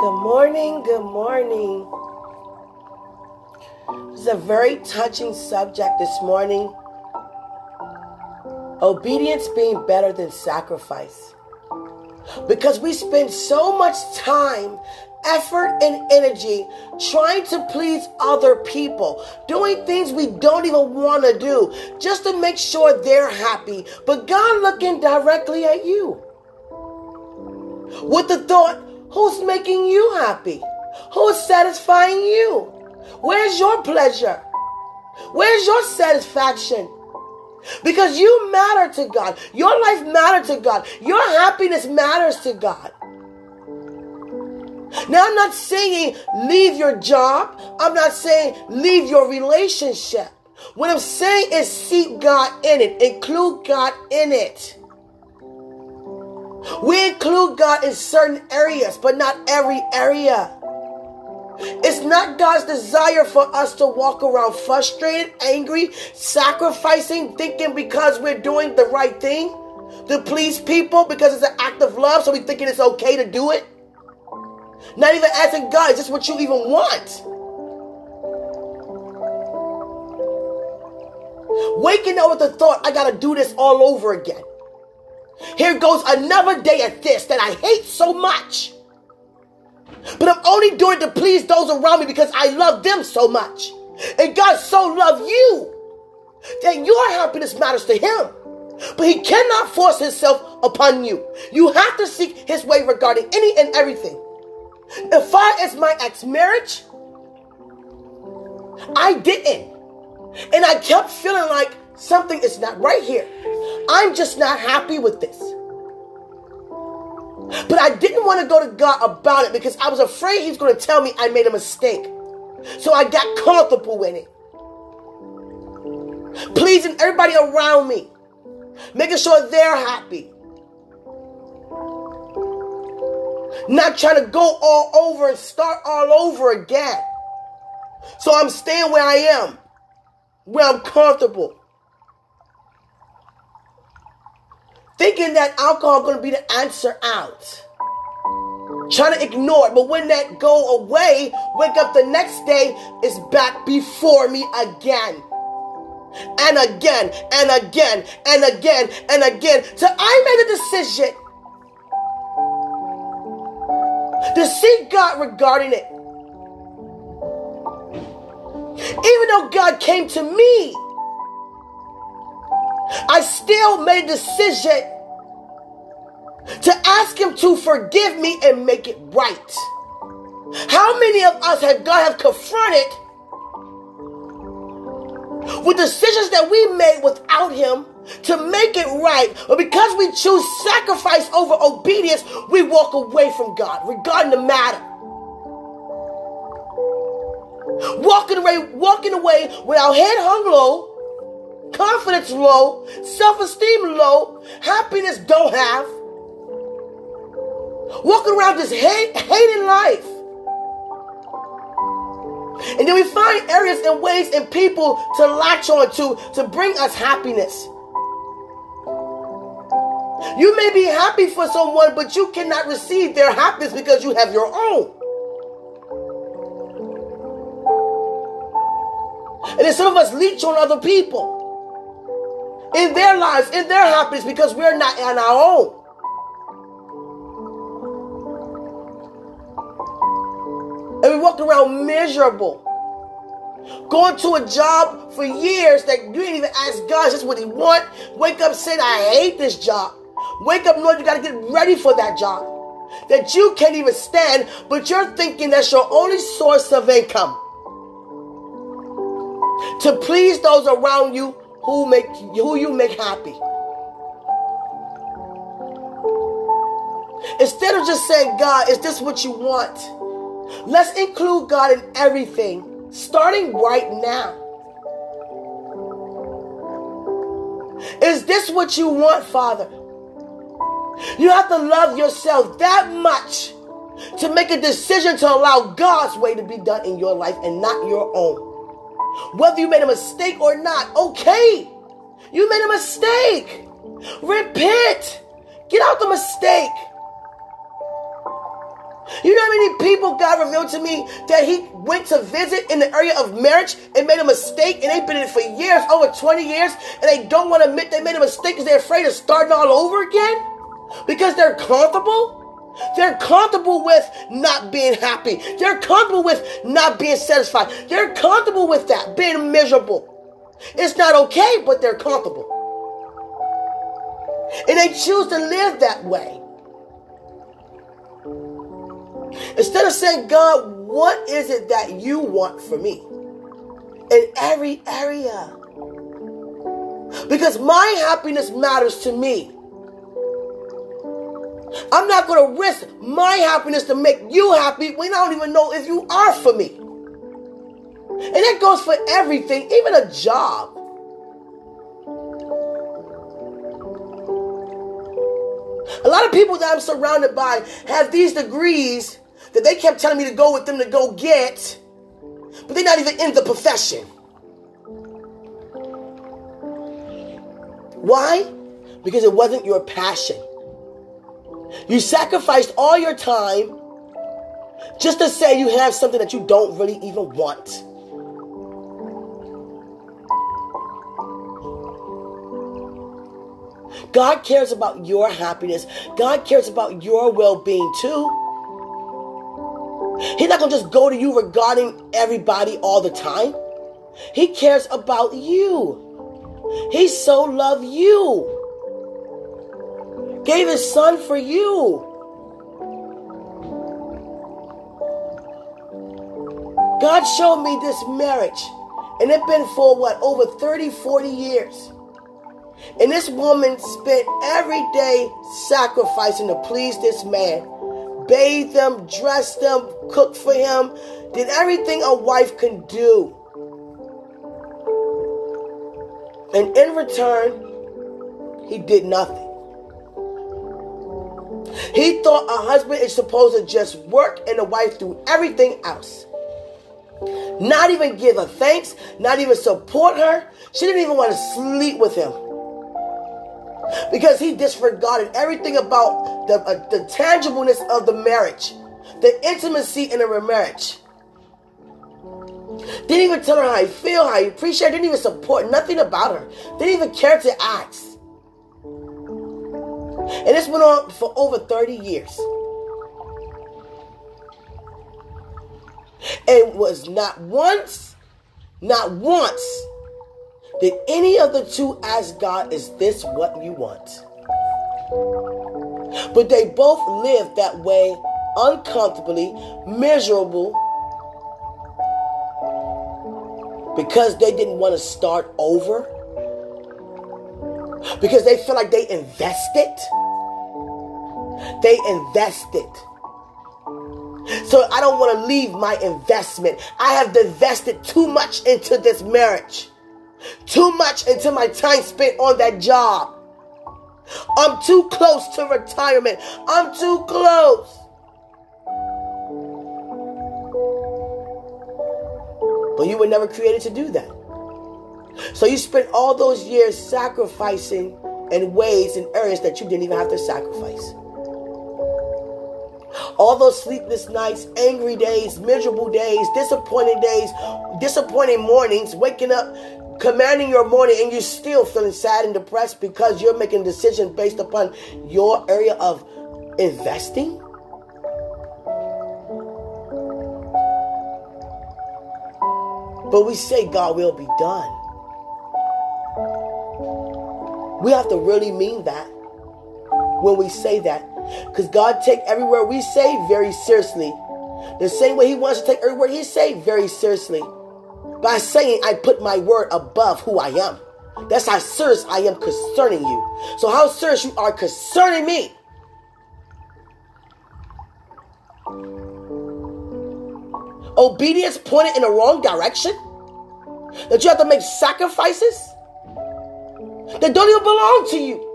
Good morning. Good morning. It's a very touching subject this morning. Obedience being better than sacrifice. Because we spend so much time, effort, and energy trying to please other people, doing things we don't even want to do just to make sure they're happy. But God looking directly at you with the thought, who's making you happy? Who's satisfying you? Where's your pleasure? Where's your satisfaction? Because you matter to God. Your life matters to God. Your happiness matters to God. Now, I'm not saying leave your job. I'm not saying leave your relationship. What I'm saying is seek God in it, include God in it. We include God in certain areas, but not every area. It's not God's desire for us to walk around frustrated, angry, sacrificing, thinking because we're doing the right thing to please people because it's an act of love, so we thinking it's okay to do it. Not even asking God, is this what you even want? Waking up with the thought, I gotta do this all over again. Here goes another day at this that I hate so much. But I'm only doing it to please those around me because I love them so much. And God so loved you that your happiness matters to Him. But He cannot force Himself upon you. You have to seek His way regarding any and everything. As far as my ex marriage, I didn't. And I kept feeling like something is not right here. I'm just not happy with this. But I didn't want to go to God about it because I was afraid He's going to tell me I made a mistake. So I got comfortable with it. Pleasing everybody around me, making sure they're happy. Not trying to go all over and start all over again. So I'm staying where I am, where I'm comfortable. Thinking that alcohol going to be the answer out. Trying to ignore it, but when that go away, wake up the next day, it's back before me again. And again, and again, and again, and again. Till I made a decision to seek God regarding it. Even though God came to me I still made a decision to ask him to forgive me and make it right. How many of us have God have confronted with decisions that we made without him to make it right, but because we choose sacrifice over obedience, we walk away from God regarding the matter. Walking away, walking away with our head hung low, confidence low, self esteem low, happiness don't have. Walking around just hate, hating life. And then we find areas and ways and people to latch on to to bring us happiness. You may be happy for someone, but you cannot receive their happiness because you have your own. And then some of us leech on other people in their lives, in their happiness, because we're not on our own. And we walk around miserable. Going to a job for years that you didn't even ask God, is what He want? Wake up saying, I hate this job. Wake up knowing you got to get ready for that job. That you can't even stand, but you're thinking that's your only source of income. To please those around you who make who you make happy. Instead of just saying, God, is this what you want? Let's include God in everything, starting right now. Is this what you want, Father? You have to love yourself that much to make a decision to allow God's way to be done in your life and not your own. Whether you made a mistake or not, okay. You made a mistake. Repent. Get out the mistake. You know how many people God revealed to me that He went to visit in the area of marriage and made a mistake and they've been in it for years, over 20 years, and they don't want to admit they made a mistake because they're afraid of starting all over again? Because they're comfortable? They're comfortable with not being happy. They're comfortable with not being satisfied. They're comfortable with that, being miserable. It's not okay, but they're comfortable. And they choose to live that way. Instead of saying, God, what is it that you want for me? In every area. Because my happiness matters to me. I'm not going to risk my happiness to make you happy when I don't even know if you are for me. And that goes for everything, even a job. A lot of people that I'm surrounded by have these degrees that they kept telling me to go with them to go get, but they're not even in the profession. Why? Because it wasn't your passion. You sacrificed all your time just to say you have something that you don't really even want. God cares about your happiness. God cares about your well being too. He's not going to just go to you regarding everybody all the time. He cares about you. He so loved you. Gave his son for you. God showed me this marriage. And it's been for what, over 30, 40 years. And this woman spent every day sacrificing to please this man. Bathed him, dressed him, cooked for him, did everything a wife can do. And in return, he did nothing. He thought a husband is supposed to just work and the wife do everything else. Not even give her thanks, not even support her. She didn't even want to sleep with him because he disregarded everything about the, uh, the tangibleness of the marriage, the intimacy in a marriage. Didn't even tell her how he feel, how he appreciate. Didn't even support nothing about her. Didn't even care to ask. And this went on for over 30 years. And was not once, not once did any of the two ask God, Is this what you want? But they both lived that way uncomfortably, miserable, because they didn't want to start over, because they feel like they invested. They invested. So I don't want to leave my investment. I have invested too much into this marriage. Too much into my time spent on that job. I'm too close to retirement. I'm too close. But you were never created to do that. So you spent all those years sacrificing in ways and areas that you didn't even have to sacrifice. All those sleepless nights, angry days, miserable days, disappointing days, disappointing mornings, waking up commanding your morning and you're still feeling sad and depressed because you're making decisions based upon your area of investing? But we say God will be done. We have to really mean that when we say that. Because God take every word we say very seriously. The same way He wants to take every word He say very seriously. By saying I put my word above who I am. That's how serious I am concerning you. So how serious you are concerning me. Obedience pointed in the wrong direction? That you have to make sacrifices that don't even belong to you.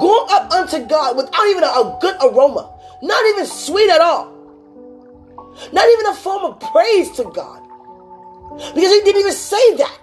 Going up unto God without even a good aroma, not even sweet at all, not even a form of praise to God. Because he didn't even say that.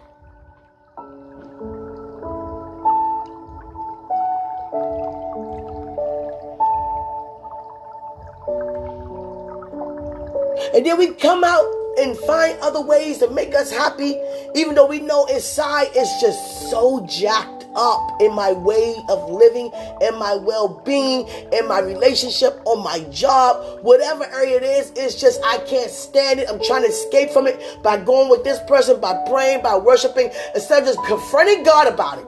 And then we come out and find other ways to make us happy, even though we know inside it's just so jacked up in my way of living, in my well being, in my relationship, on my job, whatever area it is, it's just I can't stand it. I'm trying to escape from it by going with this person, by praying, by worshiping, instead of just confronting God about it.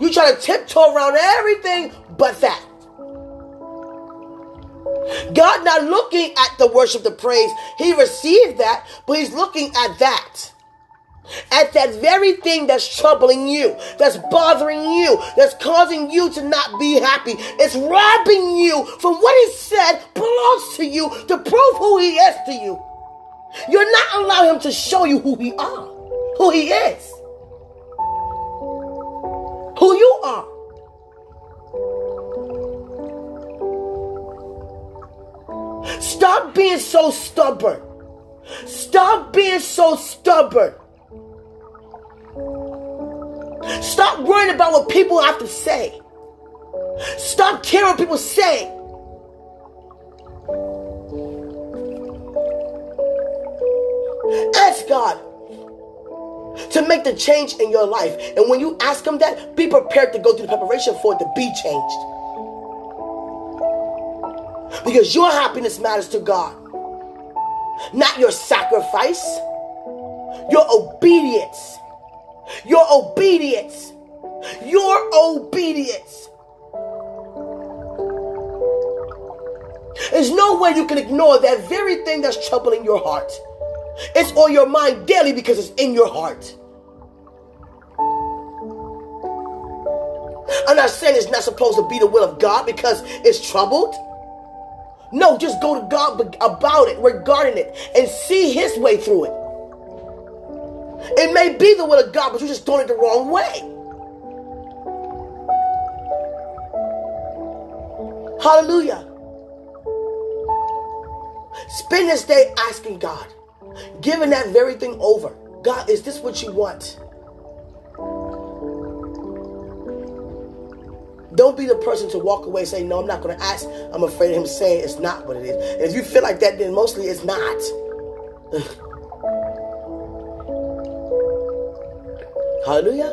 You try to tiptoe around everything but that. God not looking at the worship, the praise. He received that, but he's looking at that. At that very thing that's troubling you, that's bothering you, that's causing you to not be happy. It's robbing you from what he said belongs to you to prove who he is to you. You're not allowing him to show you who he are, who he is, who you are. Stop being so stubborn. Stop being so stubborn. Stop worrying about what people have to say. Stop caring what people say. Ask God to make the change in your life. And when you ask Him that, be prepared to go through the preparation for it to be changed. Because your happiness matters to God, not your sacrifice, your obedience. Your obedience. Your obedience. There's no way you can ignore that very thing that's troubling your heart. It's on your mind daily because it's in your heart. I'm not saying it's not supposed to be the will of God because it's troubled. No, just go to God about it, regarding it, and see His way through it. It may be the will of God, but you're just doing it the wrong way. Hallelujah. Spend this day asking God, giving that very thing over. God, is this what you want? Don't be the person to walk away saying, No, I'm not going to ask. I'm afraid of him saying it's not what it is. And if you feel like that, then mostly it's not. Hallelujah.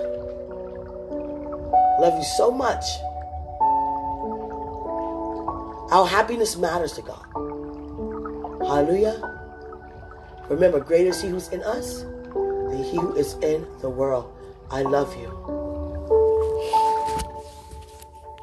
Love you so much. Our happiness matters to God. Hallelujah. Remember, greater is He who's in us than He who is in the world. I love you.